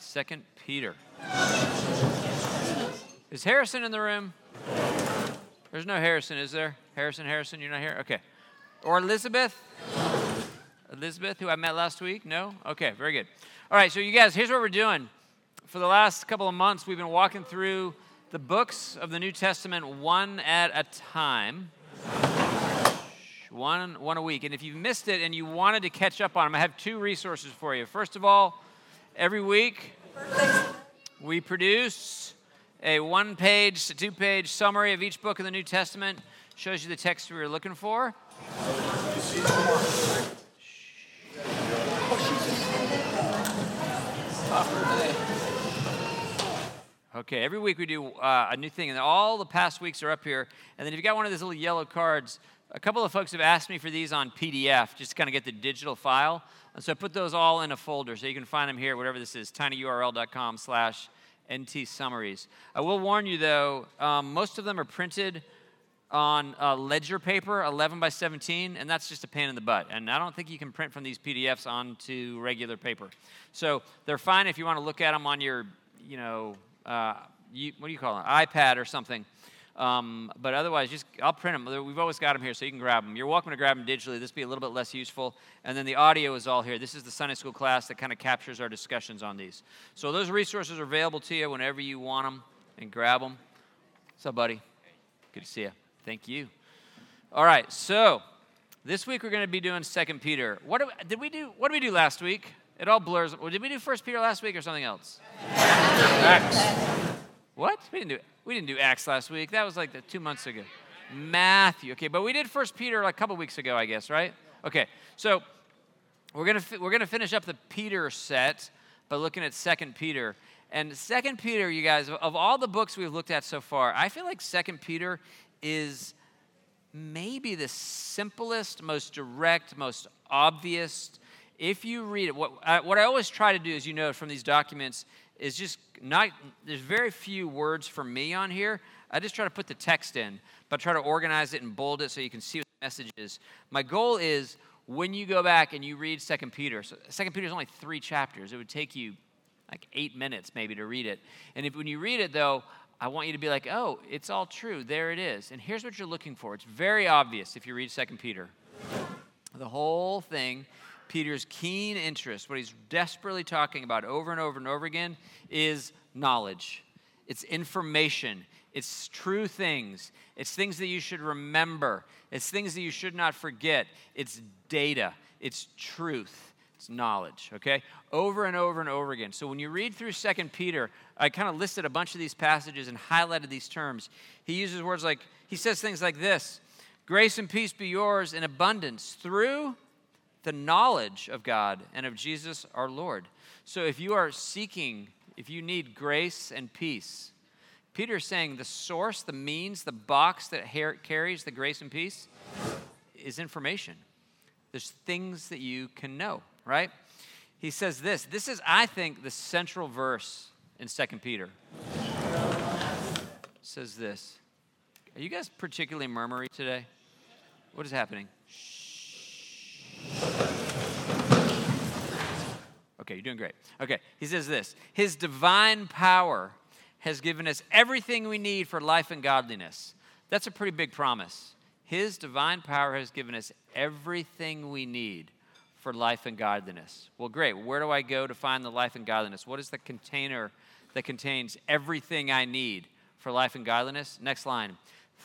Second Peter. Is Harrison in the room? There's no Harrison, is there? Harrison, Harrison, you're not here? Okay. Or Elizabeth? Elizabeth, who I met last week? No? Okay, very good. All right, so you guys, here's what we're doing. For the last couple of months, we've been walking through the books of the New Testament one at a time. One, one a week. And if you've missed it and you wanted to catch up on them, I have two resources for you. First of all, every week we produce a one page, to two page summary of each book of the New Testament. Shows you the text we were looking for. Okay, every week we do uh, a new thing, and all the past weeks are up here. And then if you got one of those little yellow cards, a couple of folks have asked me for these on PDF, just to kind of get the digital file. So I put those all in a folder, so you can find them here, whatever this is, tinyurl.com slash NT summaries. I will warn you though, um, most of them are printed on uh, ledger paper, 11 by 17, and that's just a pain in the butt. And I don't think you can print from these PDFs onto regular paper. So they're fine if you want to look at them on your, you know, uh, you, what do you call it, iPad or something. Um, but otherwise, just I'll print them. We've always got them here, so you can grab them. You're welcome to grab them digitally. This will be a little bit less useful. And then the audio is all here. This is the Sunday school class that kind of captures our discussions on these. So those resources are available to you whenever you want them and grab them. What's up, buddy? Good to see you. Thank you. All right, so this week we're going to be doing Second Peter. What did we do? What did we do last week? It all blurs. Did we do First Peter last week or something else? Acts. What? We didn't do. We didn't do Acts last week. That was like the, two months ago. Matthew. Okay, but we did First Peter like a couple weeks ago, I guess, right? Okay, so we're gonna we're gonna finish up the Peter set by looking at Second Peter. And Second Peter, you guys, of all the books we've looked at so far, I feel like Second Peter is maybe the simplest, most direct, most obvious. If you read it, what I, what I always try to do, as you know from these documents, is just not, there's very few words for me on here. I just try to put the text in, but try to organize it and bold it so you can see what the message is. My goal is when you go back and you read Second Peter, so Second Peter is only three chapters. It would take you like eight minutes maybe to read it. And if when you read it though, I want you to be like, oh, it's all true. There it is. And here's what you're looking for. It's very obvious if you read Second Peter. The whole thing Peter's keen interest, what he's desperately talking about over and over and over again, is knowledge. It's information. It's true things. It's things that you should remember. It's things that you should not forget. It's data. It's truth. It's knowledge, okay? Over and over and over again. So when you read through Second Peter, I kind of listed a bunch of these passages and highlighted these terms. He uses words like, he says things like this Grace and peace be yours in abundance through the knowledge of God and of Jesus our Lord. So if you are seeking, if you need grace and peace, Peter is saying the source, the means, the box that carries the grace and peace is information. There's things that you can know, right? He says this. This is, I think, the central verse in 2 Peter. It says this. Are you guys particularly murmuring today? What is happening? Okay, you're doing great. Okay, he says this His divine power has given us everything we need for life and godliness. That's a pretty big promise. His divine power has given us everything we need for life and godliness. Well, great. Where do I go to find the life and godliness? What is the container that contains everything I need for life and godliness? Next line.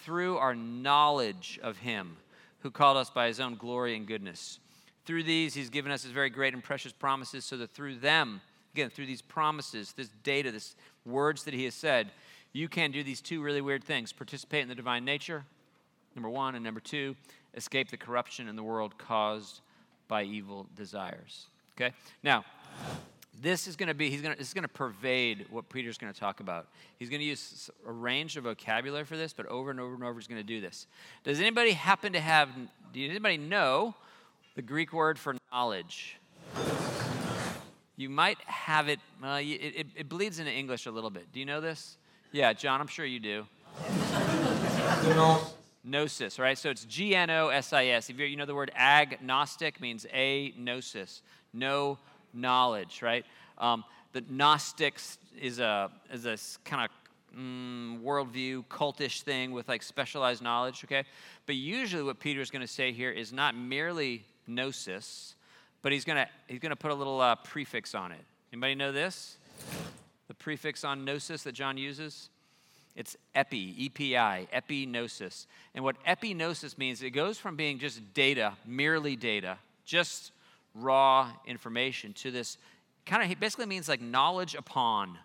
Through our knowledge of Him who called us by His own glory and goodness. Through these, he's given us his very great and precious promises so that through them, again, through these promises, this data, this words that he has said, you can do these two really weird things participate in the divine nature, number one, and number two, escape the corruption in the world caused by evil desires. Okay? Now, this is going to be he's going to this is going to pervade what peter's going to talk about he's going to use a range of vocabulary for this but over and over and over he's going to do this does anybody happen to have do anybody know the Greek word for knowledge. You might have it, uh, it, it, bleeds into English a little bit. Do you know this? Yeah, John, I'm sure you do. Gnosis, right? So it's G N O S I S. If you know the word agnostic means a gnosis, no knowledge, right? Um, that Gnostics is a, is a kind of mm, worldview, cultish thing with like specialized knowledge, okay? But usually what Peter's going to say here is not merely gnosis, but he's going to he's to put a little uh, prefix on it. Anybody know this? The prefix on gnosis that John uses? It's epi, E-P-I, epignosis. And what epignosis means, it goes from being just data, merely data, just raw information, to this kind of basically means like knowledge upon.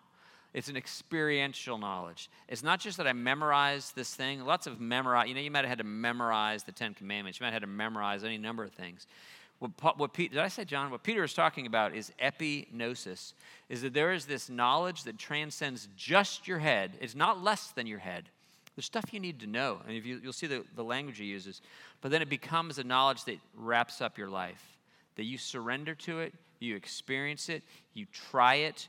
It's an experiential knowledge. It's not just that I memorized this thing. Lots of memorize. You know, you might have had to memorize the Ten Commandments. You might have had to memorize any number of things. What, what Pete, did I say, John? What Peter is talking about is epignosis, is that there is this knowledge that transcends just your head. It's not less than your head. There's stuff you need to know. And you, you'll see the, the language he uses. But then it becomes a knowledge that wraps up your life, that you surrender to it, you experience it, you try it,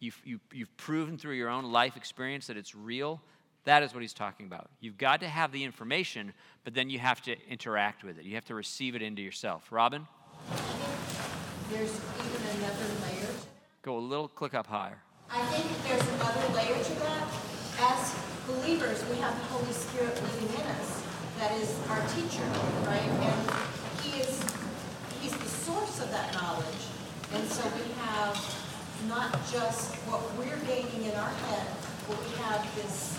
you've, you, you've proven through your own life experience that it's real. That is what he's talking about. You've got to have the information, but then you have to interact with it. You have to receive it into yourself. Robin? There's even another layer. Go a little click up higher. I think there's another layer to that. As believers, we have the Holy Spirit living in us. That is our teacher, right? And he is he's the source of that knowledge. And so we have not just what we're gaining in our head, but we have this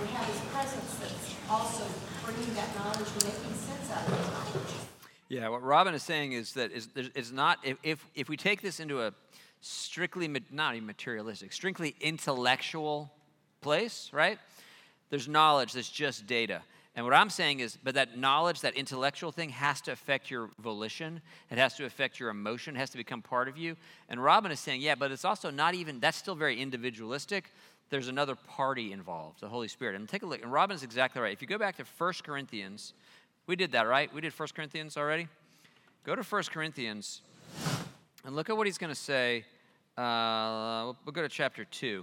we have his presence that's also bringing that knowledge and making sense out of it. Yeah, what Robin is saying is that is, is not, if, if, if we take this into a strictly, not even materialistic, strictly intellectual place, right? There's knowledge that's just data. And what I'm saying is, but that knowledge, that intellectual thing, has to affect your volition. It has to affect your emotion. It has to become part of you. And Robin is saying, yeah, but it's also not even, that's still very individualistic there's another party involved, the Holy Spirit. And take a look, and Robin's exactly right. If you go back to 1 Corinthians, we did that, right? We did 1 Corinthians already? Go to 1 Corinthians and look at what he's going to say. Uh, we'll go to chapter 2.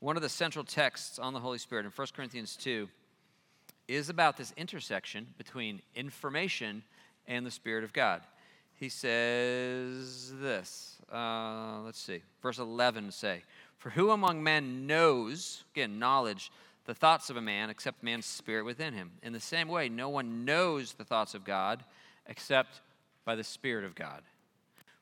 One of the central texts on the Holy Spirit in 1 Corinthians 2 is about this intersection between information and the Spirit of God. He says this. Uh, let's see. Verse 11 say, for who among men knows, again, knowledge, the thoughts of a man except man's spirit within him? In the same way, no one knows the thoughts of God except by the Spirit of God.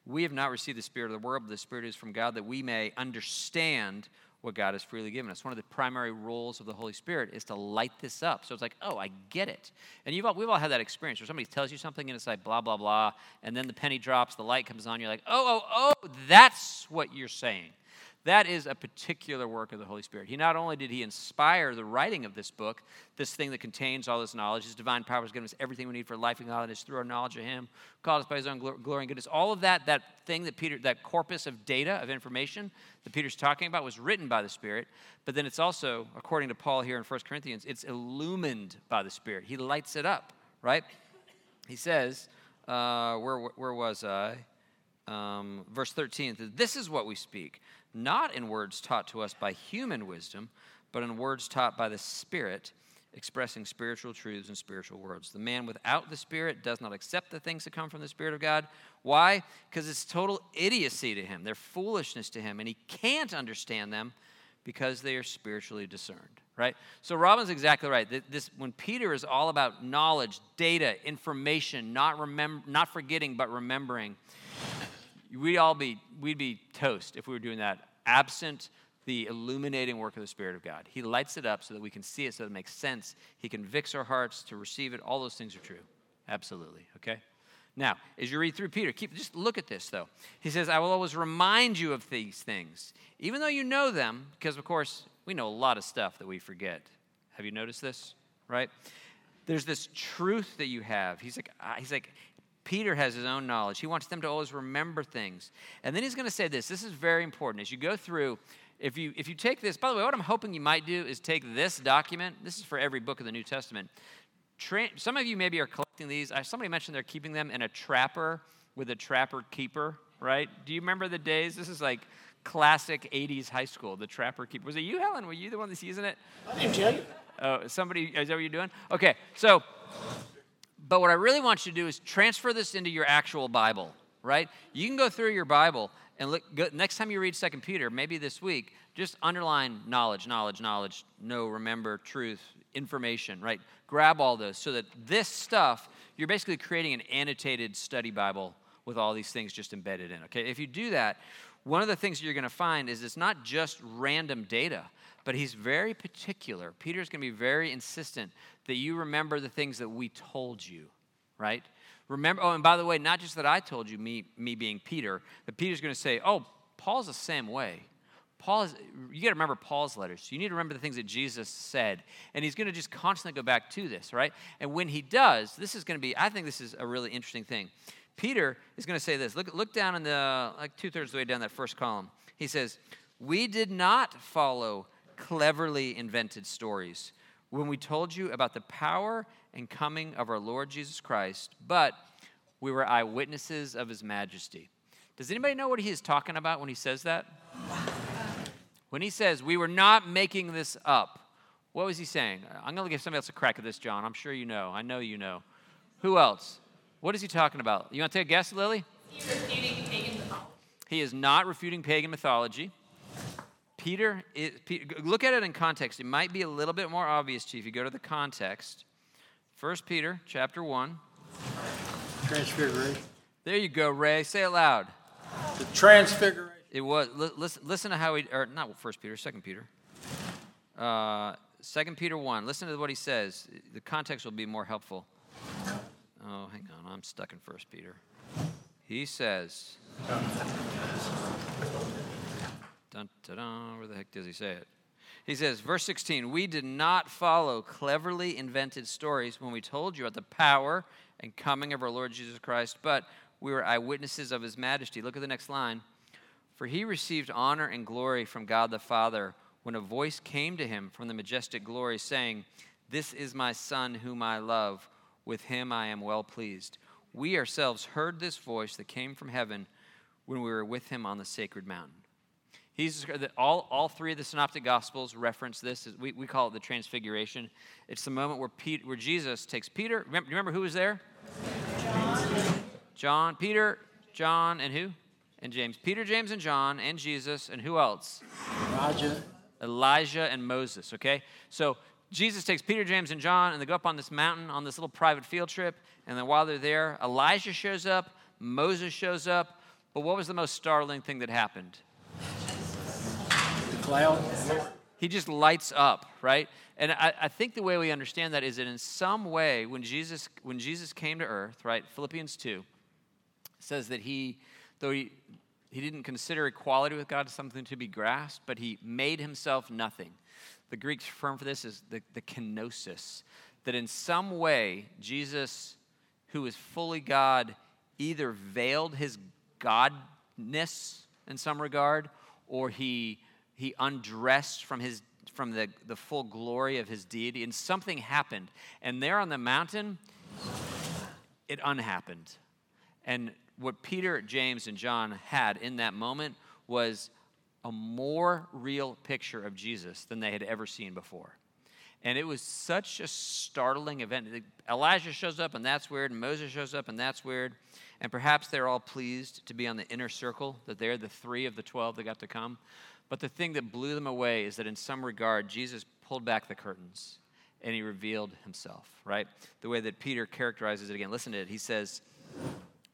We have not received the Spirit of the world, but the Spirit is from God that we may understand what God has freely given us. One of the primary roles of the Holy Spirit is to light this up. So it's like, oh, I get it. And you've all, we've all had that experience where somebody tells you something and it's like blah, blah, blah. And then the penny drops, the light comes on, you're like, oh, oh, oh, that's what you're saying. That is a particular work of the Holy Spirit. He not only did he inspire the writing of this book, this thing that contains all this knowledge, his divine power has given us everything we need for life and godliness through our knowledge of him, called us by his own glory and goodness. All of that, that thing that Peter, that corpus of data, of information that Peter's talking about was written by the Spirit, but then it's also, according to Paul here in 1 Corinthians, it's illumined by the Spirit. He lights it up, right? He says, uh, where, where was I? Um, verse 13, this is what we speak not in words taught to us by human wisdom, but in words taught by the Spirit, expressing spiritual truths and spiritual words. The man without the Spirit does not accept the things that come from the Spirit of God. Why? Because it's total idiocy to him, they're foolishness to him, and he can't understand them because they are spiritually discerned right so robin's exactly right this when peter is all about knowledge data information not remember not forgetting but remembering we'd all be we'd be toast if we were doing that absent the illuminating work of the spirit of god. He lights it up so that we can see it so that it makes sense. He convicts our hearts to receive it. All those things are true. Absolutely okay? Now as you read through peter keep just look at this though. He says i will always remind you of these things even though you know them because of course we know a lot of stuff that we forget. Have you noticed this? Right? There's this truth that you have. He's like he's like Peter has his own knowledge. He wants them to always remember things. And then he's going to say this this is very important. As you go through, if you, if you take this, by the way, what I'm hoping you might do is take this document. This is for every book of the New Testament. Tra- some of you maybe are collecting these. I, Somebody mentioned they're keeping them in a trapper with a trapper keeper, right? Do you remember the days? This is like classic 80s high school, the trapper keeper. Was it you, Helen? Were you the one that's using it? I didn't tell you. Oh, somebody, is that what you're doing? Okay, so but what I really want you to do is transfer this into your actual Bible, right? You can go through your Bible and look, go, next time you read Second Peter, maybe this week, just underline knowledge, knowledge, knowledge, know, remember, truth, information, right? Grab all those so that this stuff, you're basically creating an annotated study Bible with all these things just embedded in, okay? If you do that, one of the things you're going to find is it's not just random data, but he's very particular. Peter's going to be very insistent that you remember the things that we told you, right? Remember, oh, and by the way, not just that I told you, me, me being Peter, but Peter's going to say, oh, Paul's the same way. Paul is, you got to remember Paul's letters. You need to remember the things that Jesus said. And he's going to just constantly go back to this, right? And when he does, this is going to be, I think this is a really interesting thing. Peter is going to say this. Look, look down in the, like two thirds of the way down that first column. He says, We did not follow cleverly invented stories when we told you about the power and coming of our Lord Jesus Christ, but we were eyewitnesses of his majesty. Does anybody know what he is talking about when he says that? When he says, We were not making this up, what was he saying? I'm going to give somebody else a crack at this, John. I'm sure you know. I know you know. Who else? What is he talking about? You want to take a guess, Lily? He's refuting pagan mythology. He is not refuting pagan mythology. Peter, Peter, look at it in context. It might be a little bit more obvious to you if you go to the context. 1 Peter chapter 1. Transfiguration. There you go, Ray. Say it loud. The transfiguration. It was. Listen, listen to how he, or not First Peter, Second Peter. Uh, Second Peter one. Listen to what he says. The context will be more helpful. Oh, hang on. I'm stuck in First Peter. He says. Dun, dun, where the heck does he say it? He says, verse 16, we did not follow cleverly invented stories when we told you about the power and coming of our Lord Jesus Christ, but we were eyewitnesses of his majesty. Look at the next line. For he received honor and glory from God the Father when a voice came to him from the majestic glory, saying, This is my Son whom I love. With him I am well pleased. We ourselves heard this voice that came from heaven when we were with him on the sacred mountain. He's, all, all three of the synoptic gospels reference this. We, we call it the transfiguration. It's the moment where, Pete, where Jesus takes Peter. Remember, remember who was there? John. John, Peter, John, and who? And James. Peter, James, and John, and Jesus, and who else? Elijah. Elijah and Moses, okay? So Jesus takes Peter, James, and John, and they go up on this mountain on this little private field trip. And then while they're there, Elijah shows up, Moses shows up. But what was the most startling thing that happened? Cloud. He just lights up, right? And I, I, think the way we understand that is that in some way, when Jesus, when Jesus came to earth, right, Philippians 2 says that he, though he, he didn't consider equality with God something to be grasped, but he made himself nothing. The Greek term for this is the, the kenosis, that in some way, Jesus, who is fully God, either veiled his godness in some regard, or he, he undressed from, his, from the, the full glory of his deity, and something happened. And there on the mountain, it unhappened. And what Peter, James, and John had in that moment was a more real picture of Jesus than they had ever seen before. And it was such a startling event. Elijah shows up, and that's weird. And Moses shows up, and that's weird. And perhaps they're all pleased to be on the inner circle, that they're the three of the 12 that got to come. But the thing that blew them away is that in some regard, Jesus pulled back the curtains and he revealed himself, right? The way that Peter characterizes it again. Listen to it. He says,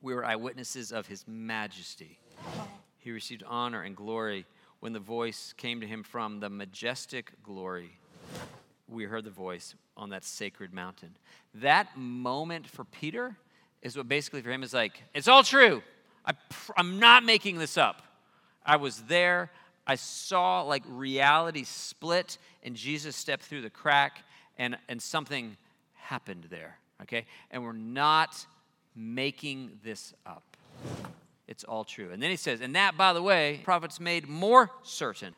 We were eyewitnesses of his majesty. He received honor and glory when the voice came to him from the majestic glory. We heard the voice on that sacred mountain. That moment for Peter is what basically for him is like, it's all true. I, am not making this up. I was there. I saw like reality split, and Jesus stepped through the crack, and, and something happened there. Okay? And we're not making this up. It's all true. And then he says, and that, by the way, prophets made more certain.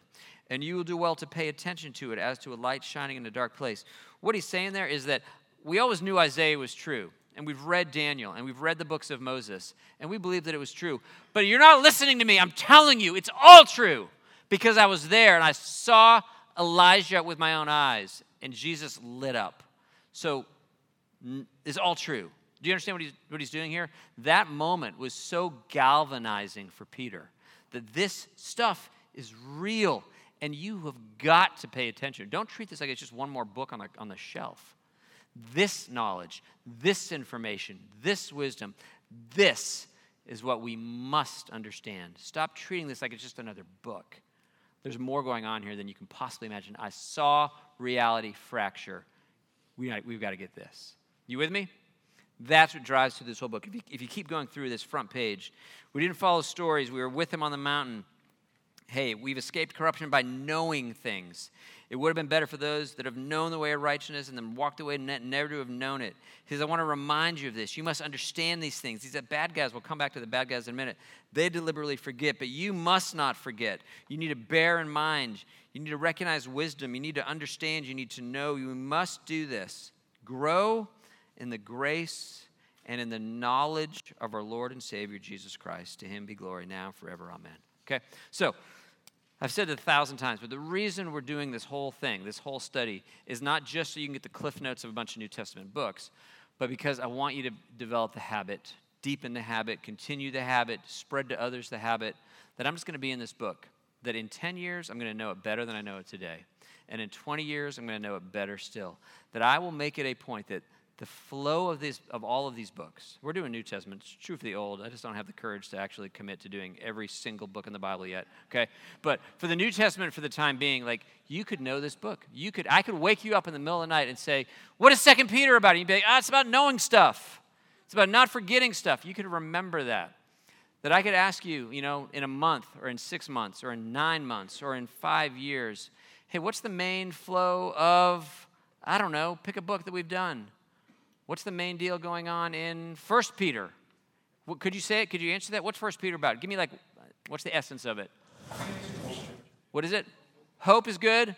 And you will do well to pay attention to it as to a light shining in a dark place. What he's saying there is that we always knew Isaiah was true and we've read Daniel and we've read the books of Moses and we believe that it was true. But you're not listening to me. I'm telling you, it's all true because I was there and I saw Elijah with my own eyes and Jesus lit up. So it's all true. Do you understand what he's, what he's doing here? That moment was so galvanizing for Peter that this stuff is real and you have got to pay attention. Don't treat this like it's just one more book on the, on the shelf. This knowledge, this information, this wisdom, this is what we must understand. Stop treating this like it's just another book. There's more going on here than you can possibly imagine. I saw reality fracture. We, we've got to get this. You with me? That's what drives through this whole book. If you, if you keep going through this front page, we didn't follow stories. We were with him on the mountain. Hey, we've escaped corruption by knowing things. It would have been better for those that have known the way of righteousness and then walked away never to have known it. He says, I want to remind you of this. You must understand these things. These bad guys. We'll come back to the bad guys in a minute. They deliberately forget, but you must not forget. You need to bear in mind. You need to recognize wisdom. You need to understand. You need to know. You must do this. Grow in the grace and in the knowledge of our Lord and Savior Jesus Christ. To him be glory now and forever. Amen. Okay, so I've said it a thousand times, but the reason we're doing this whole thing, this whole study, is not just so you can get the cliff notes of a bunch of New Testament books, but because I want you to develop the habit, deepen the habit, continue the habit, spread to others the habit that I'm just going to be in this book. That in 10 years, I'm going to know it better than I know it today. And in 20 years, I'm going to know it better still. That I will make it a point that the flow of these of all of these books. We're doing New Testament. It's true for the Old. I just don't have the courage to actually commit to doing every single book in the Bible yet. Okay, but for the New Testament, for the time being, like you could know this book. You could. I could wake you up in the middle of the night and say, "What is Second Peter about?" And you'd be like, "Ah, it's about knowing stuff. It's about not forgetting stuff." You could remember that. That I could ask you, you know, in a month or in six months or in nine months or in five years, hey, what's the main flow of? I don't know. Pick a book that we've done What's the main deal going on in First Peter? What, could you say it? Could you answer that? What's First Peter about? Give me like, what's the essence of it? What is it? Hope is good.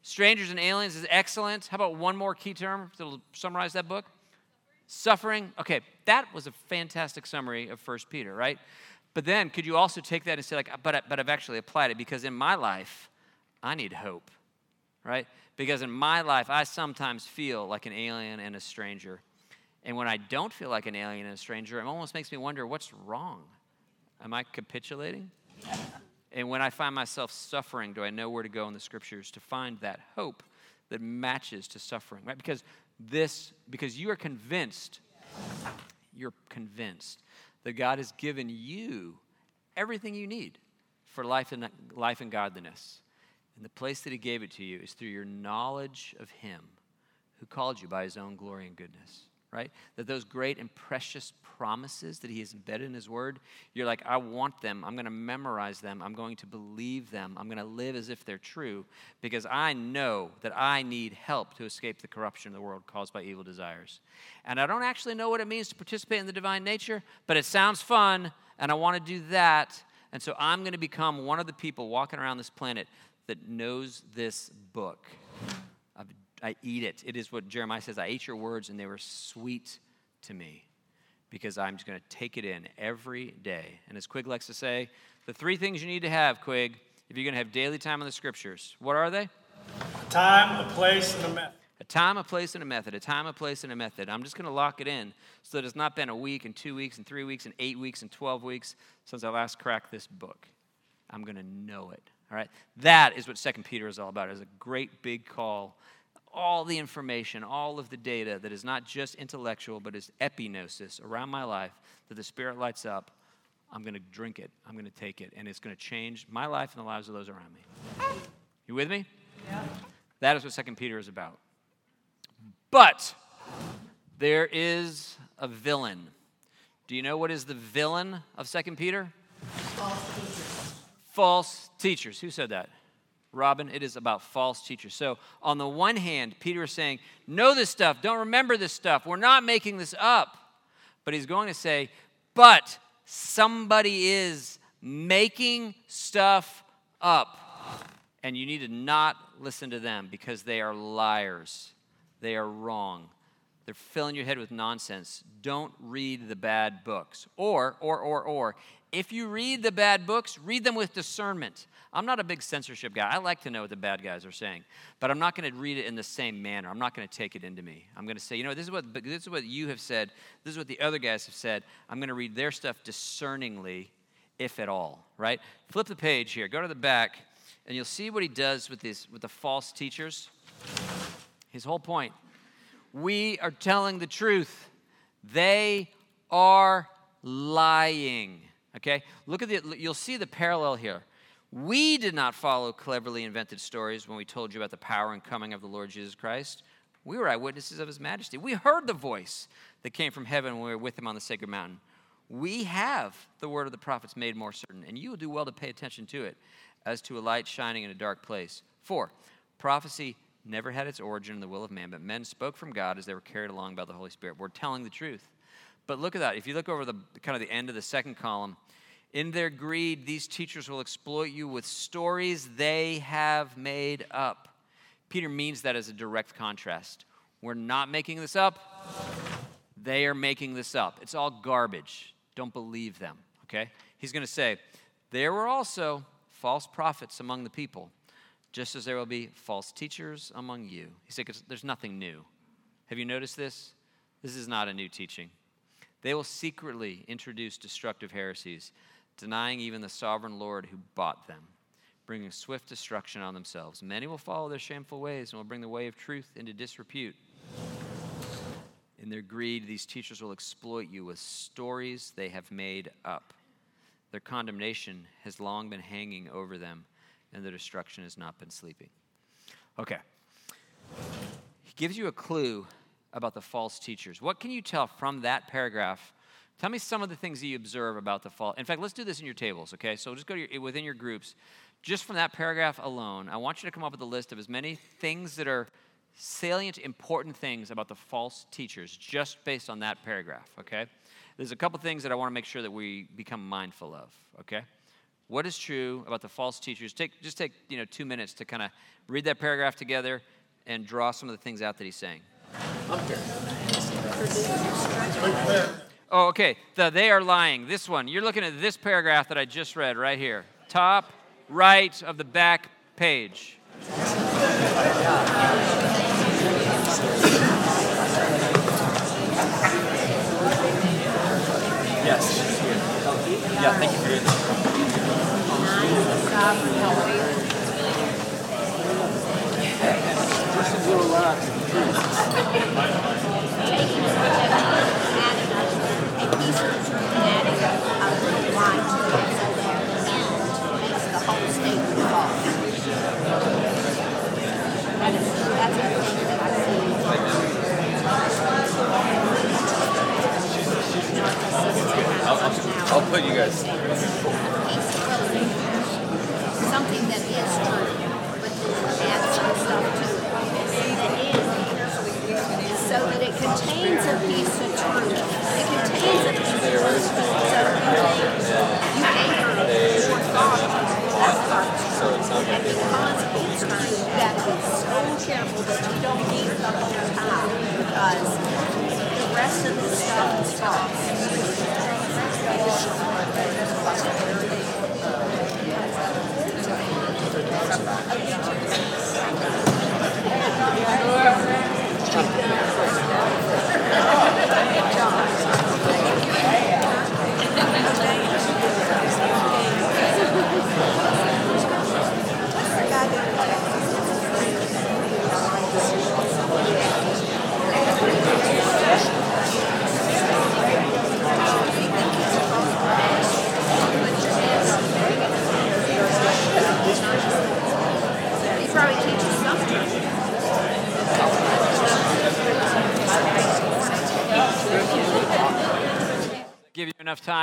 Strangers and aliens is excellent. How about one more key term that'll summarize that book? Suffering. Okay, that was a fantastic summary of First Peter, right? But then, could you also take that and say, like, but, but I've actually applied it because in my life, I need hope, right? Because in my life, I sometimes feel like an alien and a stranger. And when I don't feel like an alien and a stranger, it almost makes me wonder what's wrong? Am I capitulating? And when I find myself suffering, do I know where to go in the scriptures to find that hope that matches to suffering? Right? Because this, because you are convinced, you're convinced that God has given you everything you need for life and life and godliness. And the place that He gave it to you is through your knowledge of Him who called you by His own glory and goodness, right? That those great and precious promises that He has embedded in His Word, you're like, I want them. I'm going to memorize them. I'm going to believe them. I'm going to live as if they're true because I know that I need help to escape the corruption of the world caused by evil desires. And I don't actually know what it means to participate in the divine nature, but it sounds fun, and I want to do that. And so I'm going to become one of the people walking around this planet that knows this book. I eat it. It is what Jeremiah says I ate your words and they were sweet to me because I'm just going to take it in every day. And as Quig likes to say, the three things you need to have, Quig, if you're going to have daily time on the scriptures, what are they? A time, a place, and a method. A time, a place, and a method. A time, a place, and a method. I'm just going to lock it in so that it's not been a week and two weeks and three weeks and eight weeks and 12 weeks since I last cracked this book. I'm going to know it. All right? That is what Second Peter is all about. It's a great big call. All the information, all of the data that is not just intellectual, but is epignosis around my life that the Spirit lights up. I'm going to drink it. I'm going to take it. And it's going to change my life and the lives of those around me. You with me? Yeah. That is what Second Peter is about. But there is a villain. Do you know what is the villain of Second Peter? false teachers. Who said that? Robin, it is about false teachers. So, on the one hand, Peter is saying, Know this stuff, don't remember this stuff, we're not making this up. But he's going to say, But somebody is making stuff up. And you need to not listen to them because they are liars, they are wrong. They're filling your head with nonsense. Don't read the bad books. Or, or, or, or, If you read the bad books, read them with discernment. I'm not a big censorship guy. I like to know what the bad guys are saying, but I'm not going to read it in the same manner. I'm not going to take it into me. I'm going to say, you know, this is what this is what you have said. This is what the other guys have said. I'm going to read their stuff discerningly, if at all. Right? Flip the page here. Go to the back, and you'll see what he does with these with the false teachers. His whole point: we are telling the truth. They are lying. Okay? Look at the. You'll see the parallel here. We did not follow cleverly invented stories when we told you about the power and coming of the Lord Jesus Christ. We were eyewitnesses of his majesty. We heard the voice that came from heaven when we were with him on the sacred mountain. We have the word of the prophets made more certain, and you will do well to pay attention to it as to a light shining in a dark place. Four, prophecy never had its origin in the will of man, but men spoke from God as they were carried along by the Holy Spirit. We're telling the truth. But look at that. If you look over the kind of the end of the second column, in their greed, these teachers will exploit you with stories they have made up. Peter means that as a direct contrast. We're not making this up, they are making this up. It's all garbage. Don't believe them, okay? He's going to say, There were also false prophets among the people, just as there will be false teachers among you. He said, There's nothing new. Have you noticed this? This is not a new teaching. They will secretly introduce destructive heresies denying even the sovereign Lord who bought them, bringing swift destruction on themselves. Many will follow their shameful ways and will bring the way of truth into disrepute. In their greed, these teachers will exploit you with stories they have made up. Their condemnation has long been hanging over them, and their destruction has not been sleeping. Okay. He gives you a clue about the false teachers. What can you tell from that paragraph Tell me some of the things that you observe about the fall. In fact, let's do this in your tables, okay? So just go to your, within your groups. Just from that paragraph alone, I want you to come up with a list of as many things that are salient, important things about the false teachers, just based on that paragraph, okay? There's a couple things that I want to make sure that we become mindful of, okay? What is true about the false teachers? Take, just take you know, two minutes to kind of read that paragraph together and draw some of the things out that he's saying. Oh, okay. The they are lying. This one. You're looking at this paragraph that I just read right here. Top right of the back page.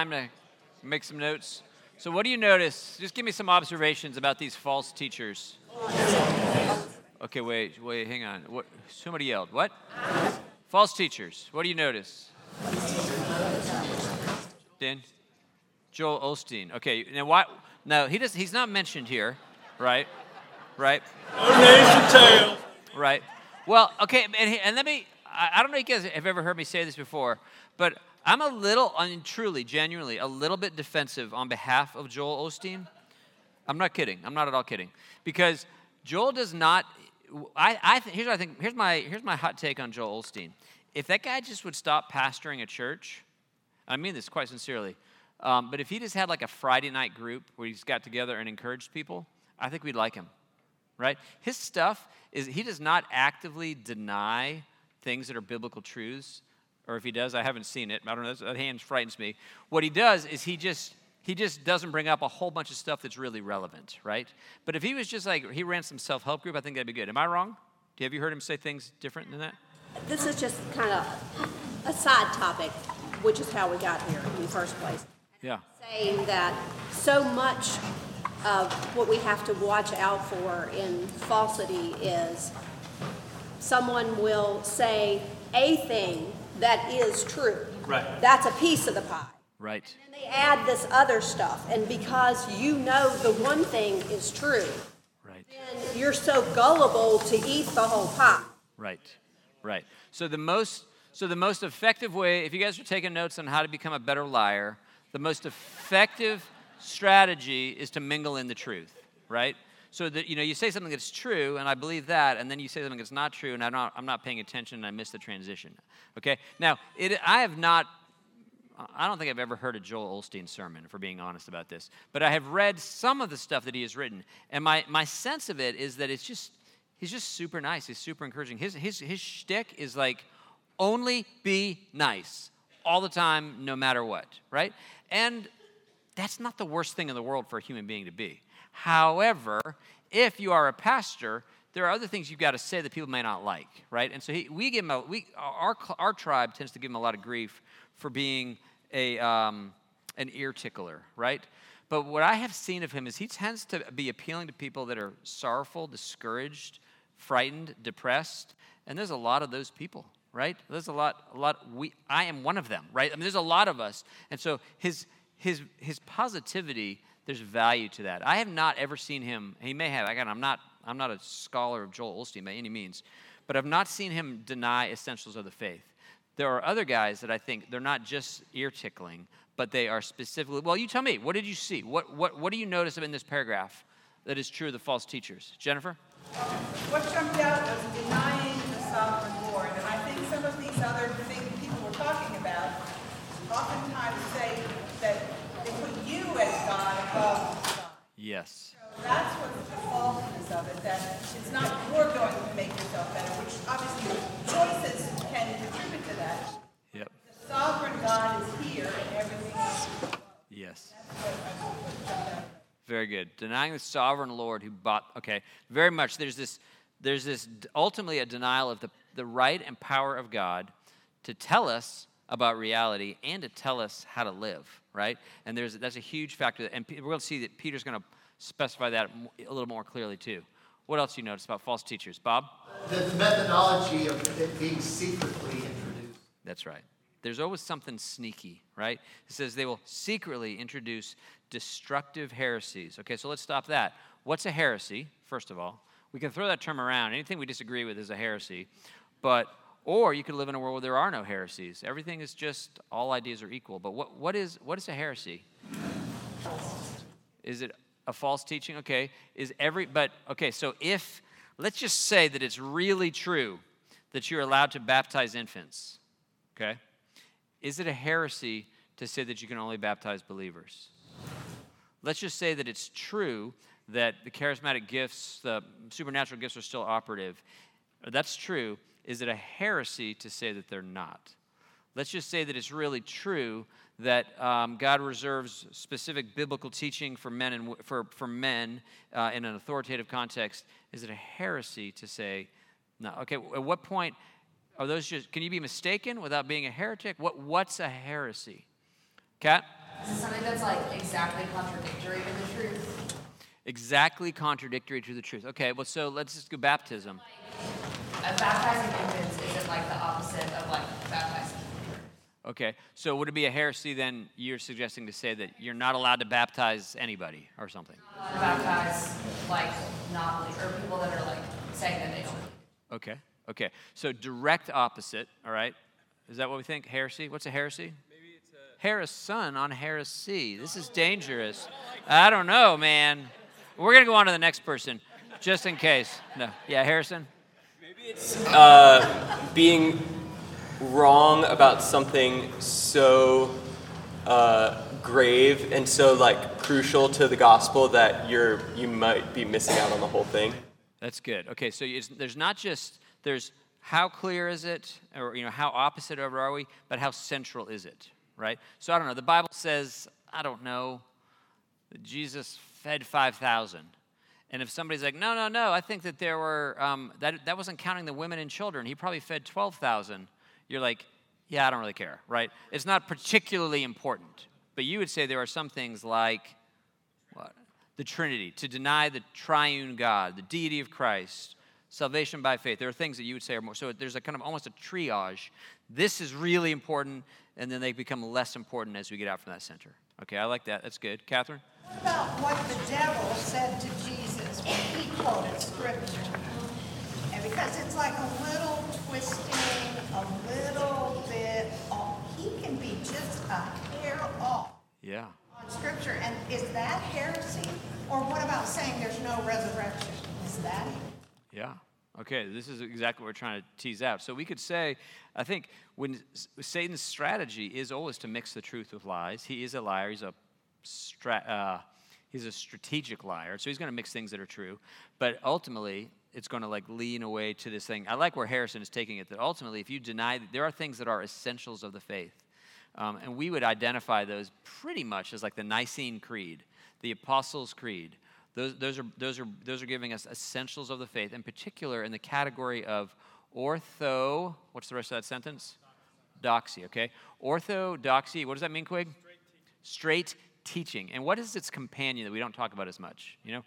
Time to make some notes. So, what do you notice? Just give me some observations about these false teachers. Okay, wait, wait, hang on. What? Somebody yelled. What? False teachers. What do you notice? Dan? Joel Osteen. Okay, now why? No, he does. He's not mentioned here, right? Right. Right. Well, okay, and, and let me. I, I don't know if you guys have ever heard me say this before, but I'm a little, I mean, truly, genuinely, a little bit defensive on behalf of Joel Osteen. I'm not kidding. I'm not at all kidding. Because Joel does not, I, I th- here's what I think, here's my, here's my hot take on Joel Osteen. If that guy just would stop pastoring a church, I mean this quite sincerely, um, but if he just had like a Friday night group where he's got together and encouraged people, I think we'd like him, right? His stuff is, he does not actively deny things that are biblical truths or if he does, I haven't seen it. I don't know. That hand frightens me. What he does is he just he just doesn't bring up a whole bunch of stuff that's really relevant, right? But if he was just like he ran some self help group, I think that'd be good. Am I wrong? Have you heard him say things different than that? This is just kind of a side topic, which is how we got here in the first place. Yeah. Saying that so much of what we have to watch out for in falsity is someone will say a thing that is true. Right. That's a piece of the pie. Right. And they add this other stuff, and because you know the one thing is true, Right. then you're so gullible to eat the whole pie. Right. Right. So the most so the most effective way, if you guys are taking notes on how to become a better liar, the most effective strategy is to mingle in the truth, right? So that you know you say something that's true, and I believe that, and then you say something that's not true, and I'm not, I'm not paying attention, and I miss the transition. Okay. Now, it, I have not. I don't think I've ever heard a Joel Osteen sermon, for being honest about this. But I have read some of the stuff that he has written, and my, my sense of it is that it's just he's just super nice. He's super encouraging. His his his shtick is like only be nice all the time, no matter what, right? And that's not the worst thing in the world for a human being to be. However, if you are a pastor, there are other things you've got to say that people may not like, right? And so he, we give him a, we, our, our tribe tends to give him a lot of grief for being a, um, an ear tickler, right? But what I have seen of him is he tends to be appealing to people that are sorrowful, discouraged, frightened, depressed, and there's a lot of those people, right? There's a lot, a lot. We, I am one of them, right? I mean, there's a lot of us, and so his his his positivity there's value to that. I have not ever seen him, he may have, again, I'm not, I'm not a scholar of Joel Osteen by any means, but I've not seen him deny essentials of the faith. There are other guys that I think they're not just ear tickling, but they are specifically, well, you tell me, what did you see? What, what, what do you notice in this paragraph that is true of the false teachers? Jennifer? What jumped out was denying the sovereign Lord, and I think some of these other things people were talking about oftentimes say you as God above God. Yes. So that's what's the falseness of it, that it's not you're going to make yourself better, which obviously choices can contribute to that. Yep. The sovereign God is here and everything else. Yes. That's what I what jumped out. Very good. Denying the sovereign Lord who bought, okay, very much. There's this, there's this ultimately a denial of the, the right and power of God to tell us about reality and to tell us how to live, right? And there's, that's a huge factor. And we're going to see that Peter's going to specify that a little more clearly, too. What else do you notice about false teachers? Bob? The methodology of it being secretly introduced. That's right. There's always something sneaky, right? It says they will secretly introduce destructive heresies. Okay, so let's stop that. What's a heresy, first of all? We can throw that term around. Anything we disagree with is a heresy. But, or you could live in a world where there are no heresies. Everything is just, all ideas are equal. But what, what, is, what is a heresy? Is it a false teaching? Okay. Is every, but, okay, so if, let's just say that it's really true that you're allowed to baptize infants, okay? Is it a heresy to say that you can only baptize believers? Let's just say that it's true that the charismatic gifts, the supernatural gifts are still operative. That's true. Is it a heresy to say that they're not? Let's just say that it's really true that um, God reserves specific biblical teaching for men and for, for men uh, in an authoritative context. Is it a heresy to say no? Okay, at what point are those just? Can you be mistaken without being a heretic? What What's a heresy? Kat? Is it something that's like exactly contradictory to the truth? Exactly contradictory to the truth. Okay, well, so let's just go baptism. Uh, baptizing infants isn't like the opposite of like baptizing. Okay, so would it be a heresy then? You're suggesting to say that you're not allowed to baptize anybody or something? Allowed to baptize like non or people that are like saying that they don't. Okay, okay. So direct opposite, all right? Is that what we think? Heresy? What's a heresy? Maybe Harrison on heresy. This is dangerous. I don't know, man. We're going to go on to the next person, just in case. No. Yeah, Harrison? uh, being wrong about something so uh, grave and so like crucial to the gospel that you're you might be missing out on the whole thing. That's good. Okay, so it's, there's not just there's how clear is it, or you know how opposite of are we, but how central is it, right? So I don't know. The Bible says I don't know. Jesus fed five thousand, and if somebody's like, no, no, no, I think that there were um, that that wasn't counting the women and children. He probably fed twelve thousand. You're like, yeah, I don't really care, right? It's not particularly important. But you would say there are some things like what? The Trinity, to deny the triune God, the deity of Christ, salvation by faith. There are things that you would say are more. So there's a kind of almost a triage. This is really important, and then they become less important as we get out from that center. Okay, I like that. That's good. Catherine? What about what the devil said to Jesus when he quoted scripture? And because it's like a little twisting, a little bit off. He can be just a hair off Yeah. on scripture. And is that heresy? Or what about saying there's no resurrection? Is that it? Yeah. Okay, this is exactly what we're trying to tease out. So we could say, I think when Satan's strategy is always to mix the truth with lies. He is a liar. He's a stra- uh, he's a strategic liar. So he's going to mix things that are true, but ultimately it's going to like lean away to this thing. I like where Harrison is taking it. That ultimately, if you deny, that there are things that are essentials of the faith, um, and we would identify those pretty much as like the Nicene Creed, the Apostles' Creed. Those, those, are, those, are, those are giving us essentials of the faith, in particular in the category of ortho. What's the rest of that sentence? Doxy, okay? Orthodoxy, what does that mean, Quig? Straight teaching. And what is its companion that we don't talk about as much? You know?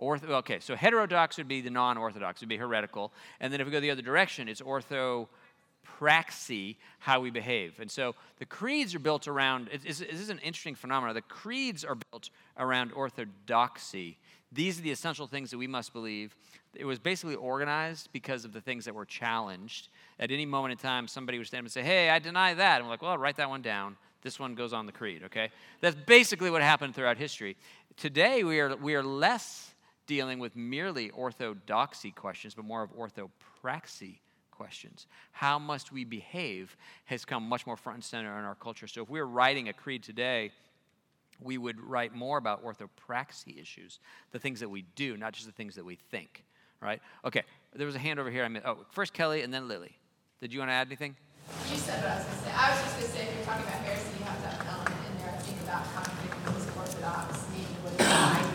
Ortho, okay, so heterodox would be the non orthodox, would be heretical. And then if we go the other direction, it's orthopraxy, how we behave. And so the creeds are built around, this is an interesting phenomenon. The creeds are built around orthodoxy. These are the essential things that we must believe. It was basically organized because of the things that were challenged. At any moment in time, somebody would stand up and say, Hey, I deny that. And we're like, Well, I'll write that one down. This one goes on the creed, okay? That's basically what happened throughout history. Today, we are, we are less dealing with merely orthodoxy questions, but more of orthopraxy questions. How must we behave has come much more front and center in our culture. So if we're writing a creed today, we would write more about orthopraxy issues, the things that we do, not just the things that we think, right? Okay, there was a hand over here. I mean, oh, first Kelly and then Lily. Did you want to add anything? You said what I was gonna say. I was just gonna say, if you're talking about heresy, you have to have an element in there, I think, about contradicting orthodox, maybe what I.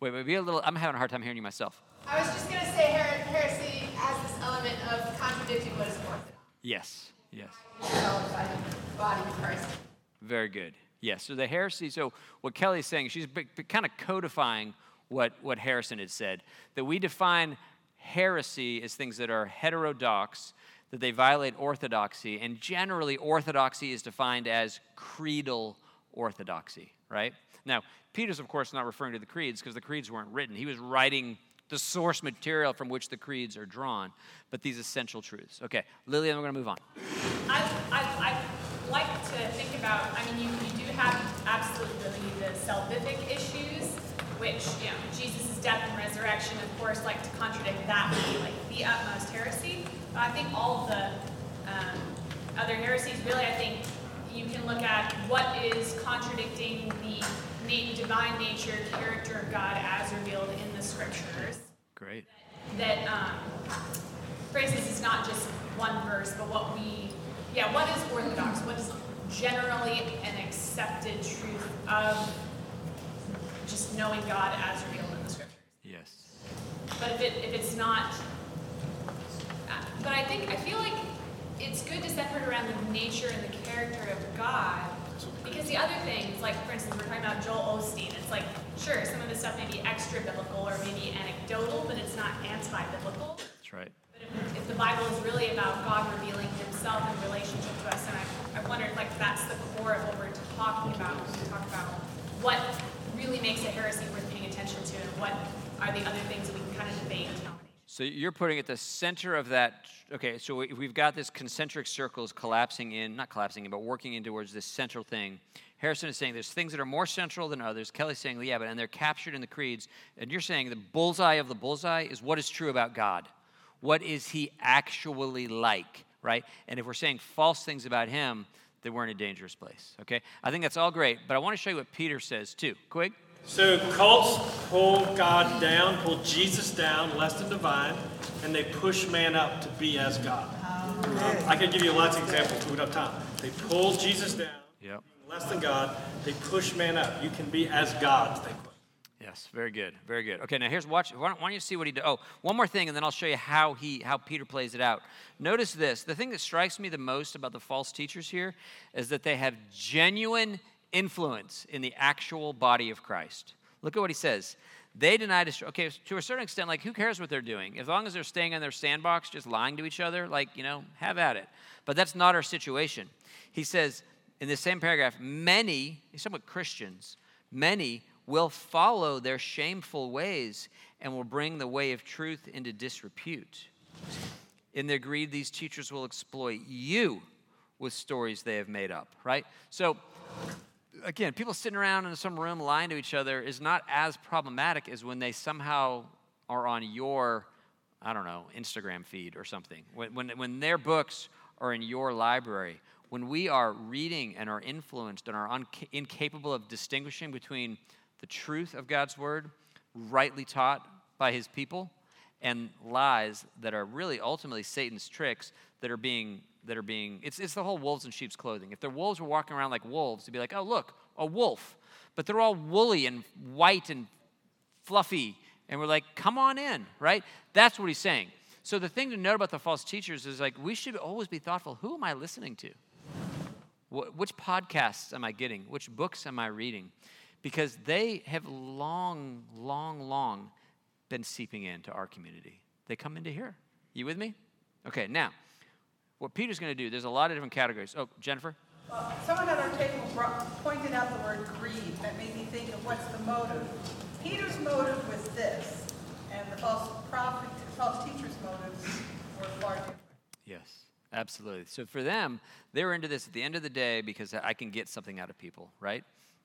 Wait, wait, be a little. I'm having a hard time hearing you myself. I was just gonna say her- heresy has this element of contradicting what is orthodox. Yes, yes. Developed by the body Christ. Very good. Yes. So the heresy. So what Kelly's saying, she's b- b- kind of codifying what what Harrison had said. That we define heresy as things that are heterodox, that they violate orthodoxy, and generally orthodoxy is defined as creedal orthodoxy. Right. Now, Peter's of course not referring to the creeds because the creeds weren't written. He was writing the source material from which the creeds are drawn, but these essential truths. Okay, Lillian, we're going to move on. I, I, I like to think about, I mean, you, you do have absolutely the salvific issues, which, you know, Jesus' death and resurrection, of course, like to contradict that would be like the utmost heresy. But I think all of the um, other heresies, really, I think you can look at what is contradicting the divine nature, character of God as revealed in the scriptures Great. that, um, for instance, it's not just one verse, but what we, yeah, what is orthodox? What is generally an accepted truth of just knowing God as revealed in the scriptures? Yes. But if it, if it's not, but I think, I feel like it's good to separate around the nature and the character of God. Because the other things, like for instance, we're talking about Joel Osteen. It's like, sure, some of this stuff may be extra biblical or maybe anecdotal, but it's not anti-biblical. That's right. But if, if the Bible is really about God revealing Himself in relationship to us, and I, I wondered, like, that's the core of what we're talking about when we talk about what really makes a heresy worth paying attention to, and what are the other things that we can kind of debate denominations. So you're putting at the center of that. Okay, so we- we've got this concentric circles collapsing in, not collapsing in, but working in towards this central thing. Harrison is saying there's things that are more central than others. Kelly's saying, yeah, but and they're captured in the creeds. And you're saying the bullseye of the bullseye is what is true about God. What is he actually like, right? And if we're saying false things about him, then we're in a dangerous place, okay? I think that's all great, but I want to show you what Peter says too. Quick. So cults pull God down, pull Jesus down, less than divine, and they push man up to be as God. Um, I can give you lots of examples, we don't have time. They pull Jesus down, Yep. less than God. They push man up. You can be as God. Yes, very good, very good. Okay, now here's watch. Why don't, why don't you see what he did? Oh, one more thing, and then I'll show you how he how Peter plays it out. Notice this: the thing that strikes me the most about the false teachers here is that they have genuine influence in the actual body of Christ. Look at what he says. They deny destru- okay to a certain extent. Like, who cares what they're doing? As long as they're staying in their sandbox, just lying to each other, like you know, have at it. But that's not our situation. He says in the same paragraph, many. He's talking about Christians. Many will follow their shameful ways and will bring the way of truth into disrepute. In their greed, these teachers will exploit you with stories they have made up, right? So, again, people sitting around in some room lying to each other is not as problematic as when they somehow are on your, I don't know, Instagram feed or something. When, when, when their books are in your library, when we are reading and are influenced and are incapable of distinguishing between the truth of God's word, rightly taught by his people, and lies that are really ultimately Satan's tricks that are being that are being it's, it's the whole wolves in sheep's clothing. If the wolves were walking around like wolves, to be like, oh look, a wolf. But they're all woolly and white and fluffy, and we're like, come on in, right? That's what he's saying. So the thing to note about the false teachers is like we should always be thoughtful. Who am I listening to? Wh- Which podcasts am I getting? Which books am I reading? Because they have long, long, long been seeping into our community. They come into here. You with me? Okay, now, what Peter's going to do, there's a lot of different categories. Oh, Jennifer? Uh, Someone at our table brought, pointed out the word greed. That made me think of what's the motive. Peter's motive was this, and the false prophet, false teacher's motives were far different. Yes, absolutely. So for them, they're into this at the end of the day because I can get something out of people, right?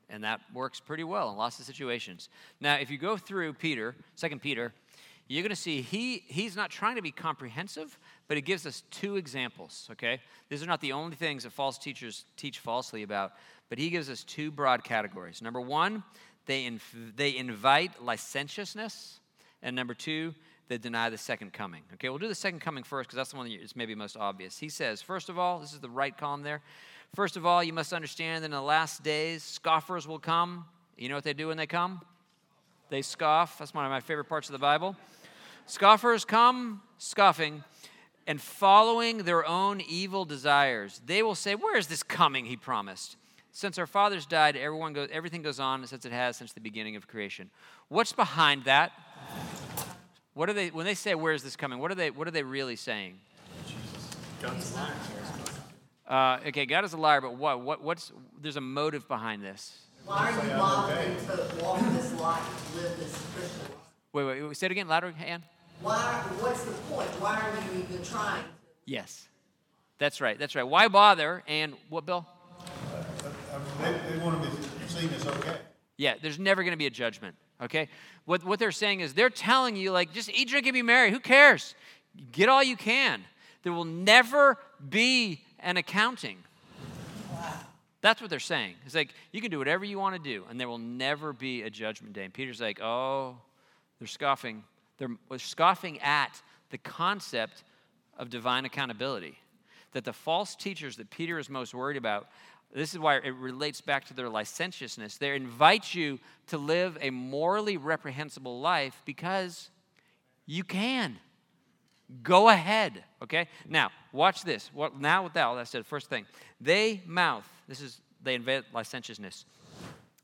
And that works pretty well in lots of situations. Now, if you go through Peter, Second Peter, you're going to see he he's not trying to be comprehensive, but he gives us two examples. Okay, these are not the only things that false teachers teach falsely about, but he gives us two broad categories. Number one, they they invite licentiousness, and number two, they deny the second coming. Okay, we'll do the second coming first because that's the one that is maybe most obvious. He says, first of all, this is the right column there. First of all, you must understand that in the last days, scoffers will come. You know what they do when they come? They scoff. That's one of my favorite parts of the Bible. Scoffers come scoffing and following their own evil desires. They will say, Where is this coming he promised? Since our fathers died, everyone goes, everything goes on since it has since the beginning of creation. What's behind that? What are they when they say where is this coming? What are they what are they really saying? God's lying. Uh, okay, God is a liar, but what, what what's there's a motive behind this. Why are you bothering to walk this life, live this Christian life? Wait, wait, wait say it again, louder, Ann. Why, what's the point? Why are you even trying? Yes. That's right. That's right. Why bother? And what, Bill? They, they want to be seen as okay. Yeah, there's never going to be a judgment, okay? What, what they're saying is they're telling you, like, just eat, drink, and be merry. Who cares? Get all you can. There will never be an accounting. That's what they're saying. It's like, you can do whatever you want to do, and there will never be a judgment day. And Peter's like, oh, they're scoffing. They're they're scoffing at the concept of divine accountability. That the false teachers that Peter is most worried about, this is why it relates back to their licentiousness. They invite you to live a morally reprehensible life because you can. Go ahead, okay? Now, watch this. What, now, with that, all said, first thing, they mouth, this is, they invent licentiousness.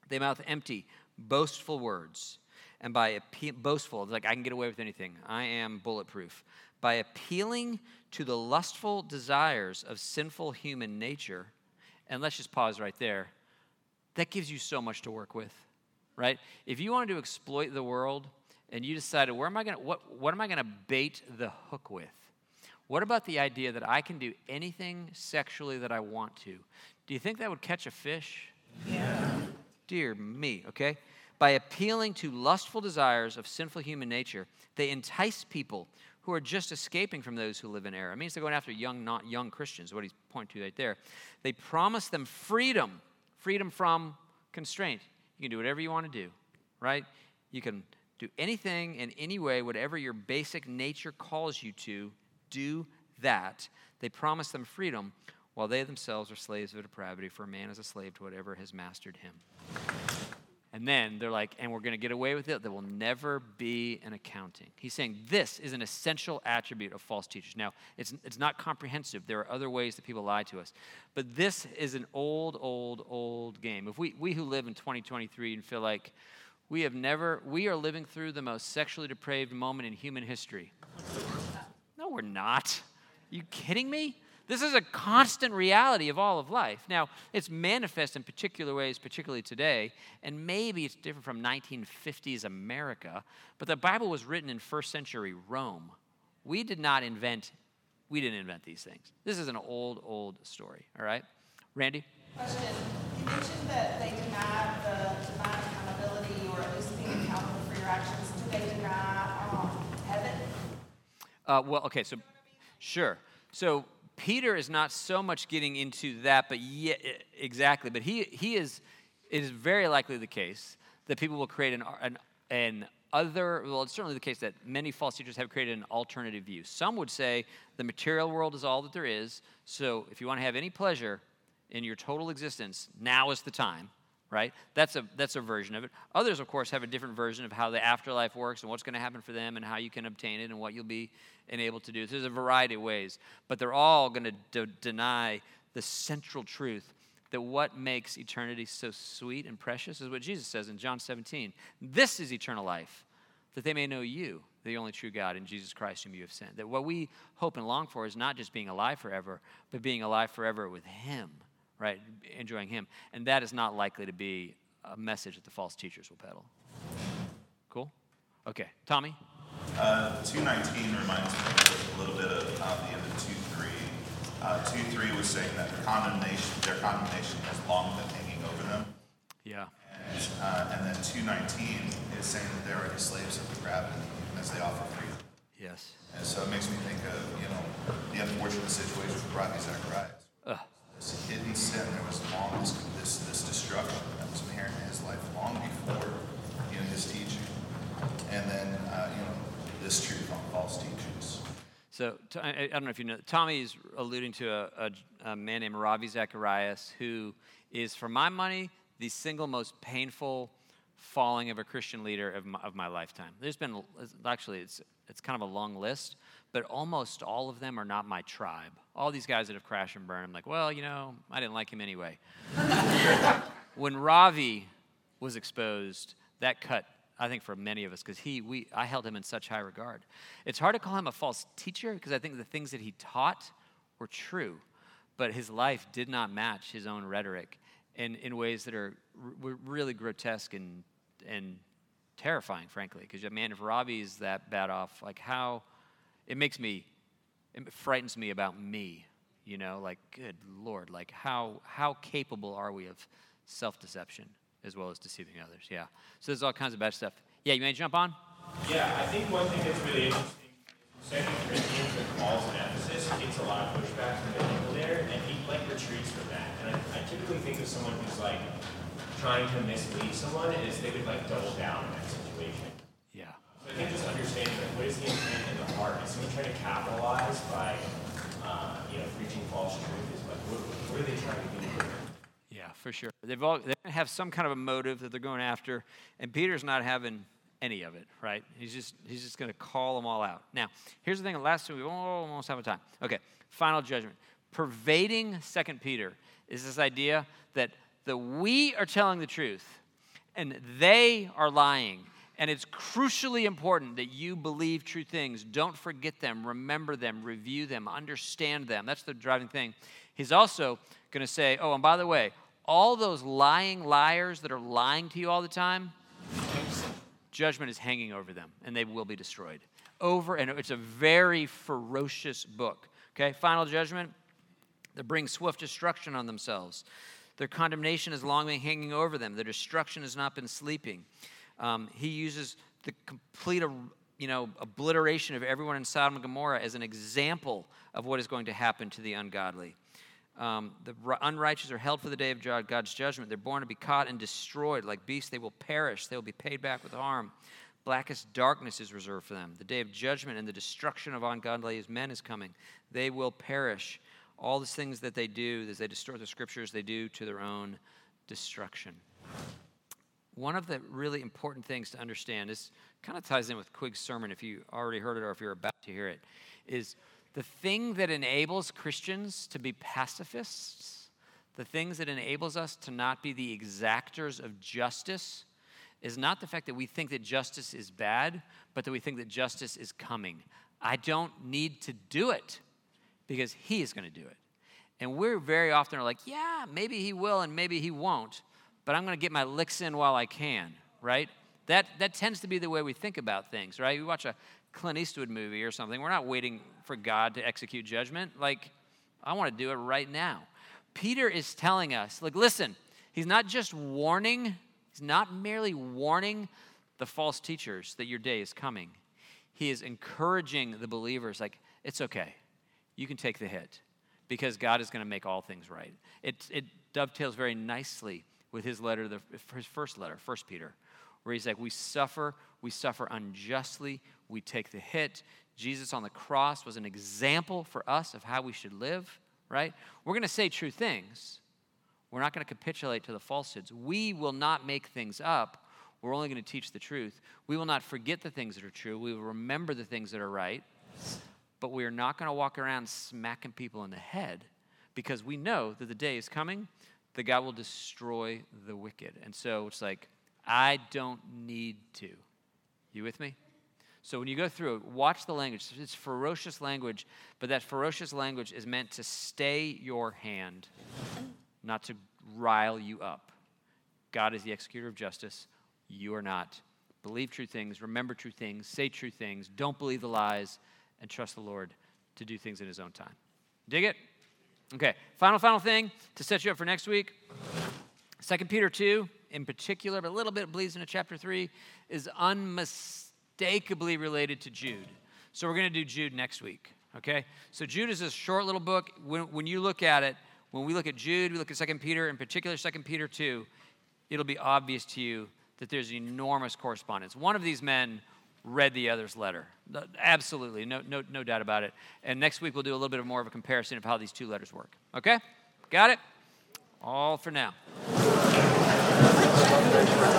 They mouth empty, boastful words. And by appe- boastful, it's like I can get away with anything. I am bulletproof. By appealing to the lustful desires of sinful human nature, and let's just pause right there. That gives you so much to work with, right? If you wanted to exploit the world and you decided, where am I going to, what, what am I going to bait the hook with? What about the idea that I can do anything sexually that I want to? Do you think that would catch a fish? Yeah. Dear me, okay? By appealing to lustful desires of sinful human nature, they entice people who are just escaping from those who live in error. It means they're going after young, not young Christians, what he's pointing to right there. They promise them freedom, freedom from constraint. You can do whatever you want to do, right? You can do anything in any way, whatever your basic nature calls you to, do that. They promise them freedom while they themselves are slaves of depravity, for a man is a slave to whatever has mastered him. And then they're like, and we're going to get away with it. There will never be an accounting. He's saying this is an essential attribute of false teachers. Now, it's, it's not comprehensive. There are other ways that people lie to us. But this is an old, old, old game. If we, we who live in 2023 and feel like we have never, we are living through the most sexually depraved moment in human history. No, we're not. Are you kidding me? This is a constant reality of all of life. Now, it's manifest in particular ways, particularly today, and maybe it's different from 1950s America, but the Bible was written in first century Rome. We did not invent, we didn't invent these things. This is an old, old story, all right? Randy? Question. You mentioned that they the divine accountability or at least being Do they deny um, heaven? Uh, well, okay, so sure. So Peter is not so much getting into that, but yeah, exactly. But he, he is, it is very likely the case that people will create an, an, an other, well, it's certainly the case that many false teachers have created an alternative view. Some would say the material world is all that there is, so if you want to have any pleasure in your total existence, now is the time right? That's a, that's a version of it. Others, of course, have a different version of how the afterlife works and what's going to happen for them and how you can obtain it and what you'll be enabled to do. There's a variety of ways, but they're all going to de- deny the central truth that what makes eternity so sweet and precious is what Jesus says in John 17. This is eternal life, that they may know you, the only true God, in Jesus Christ, whom you have sent. That what we hope and long for is not just being alive forever, but being alive forever with Him right? Enjoying Him. And that is not likely to be a message that the false teachers will peddle. Cool? Okay. Tommy? Uh, 219 reminds me a little bit of uh, the end of 2.3. Uh, 2.3 was saying that their condemnation, their condemnation has long been hanging over them. Yeah. And, uh, and then 219 is saying that they're already slaves of depravity as they offer freedom. Yes. And so it makes me think of, you know, the unfortunate situation with Ravi Zacharias. Ugh this hidden sin. There was long this, this, this destruction that was inherent in his life long before you know his teaching, and then uh, you know this truth on false teachings. So I, don't know if you know. Tommy is alluding to a, a, a man named Ravi Zacharias, who is, for my money, the single most painful falling of a Christian leader of my, of my lifetime. There's been actually it's it's kind of a long list, but almost all of them are not my tribe. All these guys that have crashed and burned, I'm like, well, you know, I didn't like him anyway. when Ravi was exposed, that cut, I think, for many of us, because he, we, I held him in such high regard. It's hard to call him a false teacher because I think the things that he taught were true, but his life did not match his own rhetoric in, in ways that are r- really grotesque and, and terrifying, frankly. Because, man, if Ravi is that bad off, like how it makes me, it frightens me about me, you know, like, good Lord, like how, how capable are we of self deception as well as deceiving others? Yeah. So there's all kinds of bad stuff. Yeah, you may jump on? Yeah, I think one thing that's really interesting. Second Corinthians with Paul's in Ephesus gets a lot of pushback from the people there, and he like retreats from that. And I, I typically think of someone who's like trying to mislead someone is they would like double down in that situation. Yeah. So I think just understanding like what is the intent in the heart? Is someone trying to capitalize by uh, you know preaching false truth? Is like what, what are they trying to do? Yeah, for sure. They've all they have some kind of a motive that they're going after, and Peter's not having any of it, right? He's just he's just going to call them all out. Now, here's the thing. Last week we almost have a time. Okay, final judgment. Pervading Second Peter is this idea that the we are telling the truth, and they are lying. And it's crucially important that you believe true things. Don't forget them, remember them, review them, understand them. That's the driving thing. He's also going to say, oh, and by the way, all those lying liars that are lying to you all the time, judgment is hanging over them, and they will be destroyed. Over and it's a very ferocious book. Okay, final judgment. that bring swift destruction on themselves. Their condemnation has long been hanging over them. Their destruction has not been sleeping. Um, he uses the complete, you know, obliteration of everyone in Sodom and Gomorrah as an example of what is going to happen to the ungodly. Um, the unrighteous are held for the day of God's judgment. They're born to be caught and destroyed. Like beasts, they will perish. They will be paid back with harm. Blackest darkness is reserved for them. The day of judgment and the destruction of ungodly men is coming. They will perish. All the things that they do, as they distort the scriptures, they do to their own destruction. One of the really important things to understand, this kind of ties in with Quig's sermon if you already heard it or if you're about to hear it, is the thing that enables Christians to be pacifists, the things that enables us to not be the exactors of justice, is not the fact that we think that justice is bad, but that we think that justice is coming. I don't need to do it because He is going to do it. And we're very often are like, yeah, maybe He will and maybe He won't but I'm going to get my licks in while I can, right? That, that tends to be the way we think about things, right? We watch a Clint Eastwood movie or something. We're not waiting for God to execute judgment. Like, I want to do it right now. Peter is telling us, like, listen, he's not just warning, he's not merely warning the false teachers that your day is coming. He is encouraging the believers, like, it's okay. You can take the hit because God is going to make all things right. It, it dovetails very nicely with his letter, the, his first letter, First Peter, where he's like, We suffer, we suffer unjustly, we take the hit. Jesus on the cross was an example for us of how we should live, right? We're going to say true things. We're not going to capitulate to the falsehoods. We will not make things up. We're only going to teach the truth. We will not forget the things that are true. We will remember the things that are right. But we are not going to walk around smacking people in the head because we know that the day is coming that God will destroy the wicked. And so it's like, I don't need to. You with me? So when you go through it, watch the language. It's ferocious language, but that ferocious language is meant to stay your hand, not to rile you up. God is the executor of justice. You are not. Believe true things, remember true things, say true things, don't believe the lies, and trust the Lord to do things in His own time. Dig it? Okay, final, final thing to set you up for next week. 2 Peter 2, in particular, but a little bit bleeds into chapter 3, is unmistakably related to Jude. So we're going to do Jude next week, okay? So Jude is a short little book. When, when you look at it, when we look at Jude, we look at 2 Peter, in particular 2 Peter 2, it'll be obvious to you that there's enormous correspondence. One of these men read the other's letter. Absolutely, no, no, no doubt about it. And next week we'll do a little bit more of a comparison of how these two letters work. Okay? Got it? All for now.